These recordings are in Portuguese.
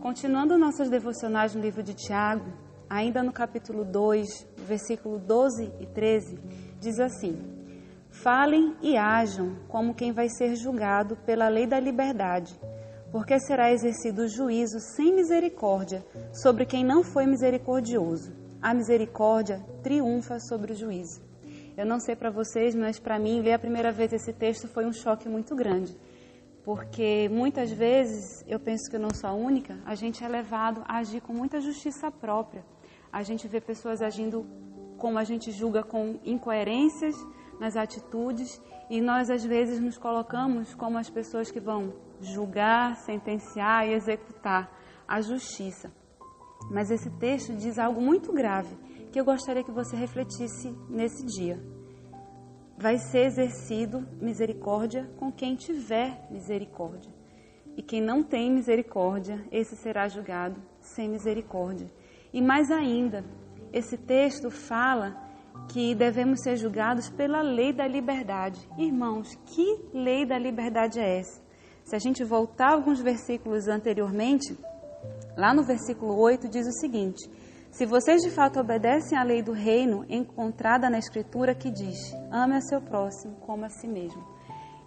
Continuando nossas devocionais no livro de Tiago, ainda no capítulo 2, versículo 12 e 13, diz assim: Falem e ajam como quem vai ser julgado pela lei da liberdade, porque será exercido o juízo sem misericórdia sobre quem não foi misericordioso. A misericórdia triunfa sobre o juízo. Eu não sei para vocês, mas para mim, ler a primeira vez esse texto foi um choque muito grande porque muitas vezes, eu penso que eu não sou a única, a gente é levado a agir com muita justiça própria. A gente vê pessoas agindo como a gente julga com incoerências nas atitudes e nós às vezes nos colocamos como as pessoas que vão julgar, sentenciar e executar a justiça. Mas esse texto diz algo muito grave que eu gostaria que você refletisse nesse dia vai ser exercido misericórdia com quem tiver misericórdia. E quem não tem misericórdia, esse será julgado sem misericórdia. E mais ainda, esse texto fala que devemos ser julgados pela lei da liberdade. Irmãos, que lei da liberdade é essa? Se a gente voltar alguns versículos anteriormente, lá no versículo 8 diz o seguinte: se vocês de fato obedecem à lei do reino encontrada na Escritura que diz: ame a seu próximo como a si mesmo.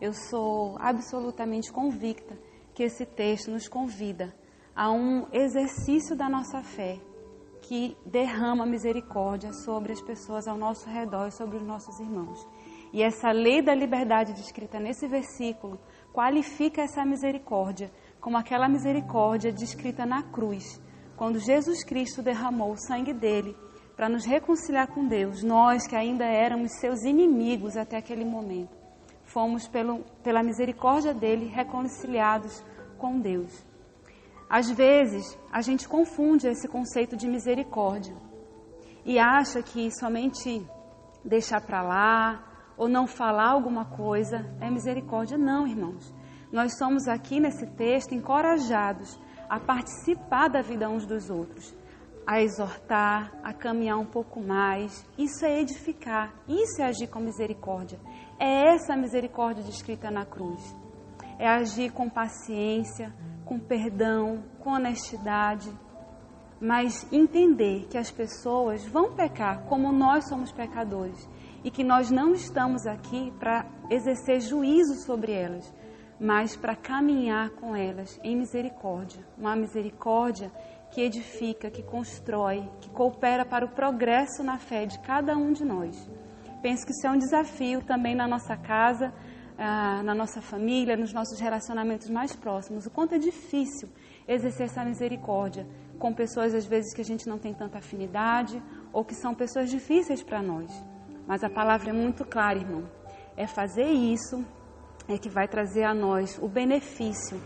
Eu sou absolutamente convicta que esse texto nos convida a um exercício da nossa fé que derrama misericórdia sobre as pessoas ao nosso redor e sobre os nossos irmãos. E essa lei da liberdade descrita nesse versículo qualifica essa misericórdia como aquela misericórdia descrita na cruz quando Jesus Cristo derramou o sangue dele para nos reconciliar com Deus, nós que ainda éramos seus inimigos até aquele momento, fomos pelo, pela misericórdia dele reconciliados com Deus. Às vezes, a gente confunde esse conceito de misericórdia e acha que somente deixar para lá ou não falar alguma coisa é misericórdia. Não, irmãos. Nós somos aqui nesse texto encorajados a participar da vida uns dos outros, a exortar, a caminhar um pouco mais. Isso é edificar, isso é agir com misericórdia. É essa misericórdia descrita na cruz. É agir com paciência, com perdão, com honestidade, mas entender que as pessoas vão pecar como nós somos pecadores e que nós não estamos aqui para exercer juízo sobre elas, mas para caminhar com elas em misericórdia. Uma misericórdia que edifica, que constrói, que coopera para o progresso na fé de cada um de nós. Penso que isso é um desafio também na nossa casa, ah, na nossa família, nos nossos relacionamentos mais próximos. O quanto é difícil exercer essa misericórdia com pessoas, às vezes, que a gente não tem tanta afinidade ou que são pessoas difíceis para nós. Mas a palavra é muito clara, irmão. É fazer isso é que vai trazer a nós o benefício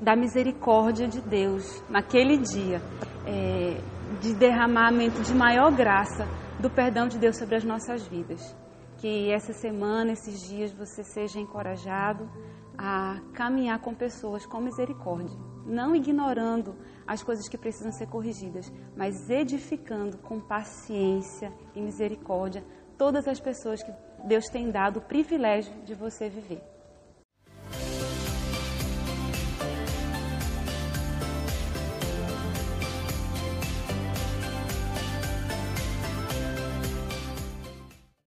da misericórdia de Deus naquele dia, é, de derramamento de maior graça do perdão de Deus sobre as nossas vidas. Que essa semana, esses dias, você seja encorajado a caminhar com pessoas com misericórdia, não ignorando as coisas que precisam ser corrigidas, mas edificando com paciência e misericórdia todas as pessoas que Deus tem dado o privilégio de você viver.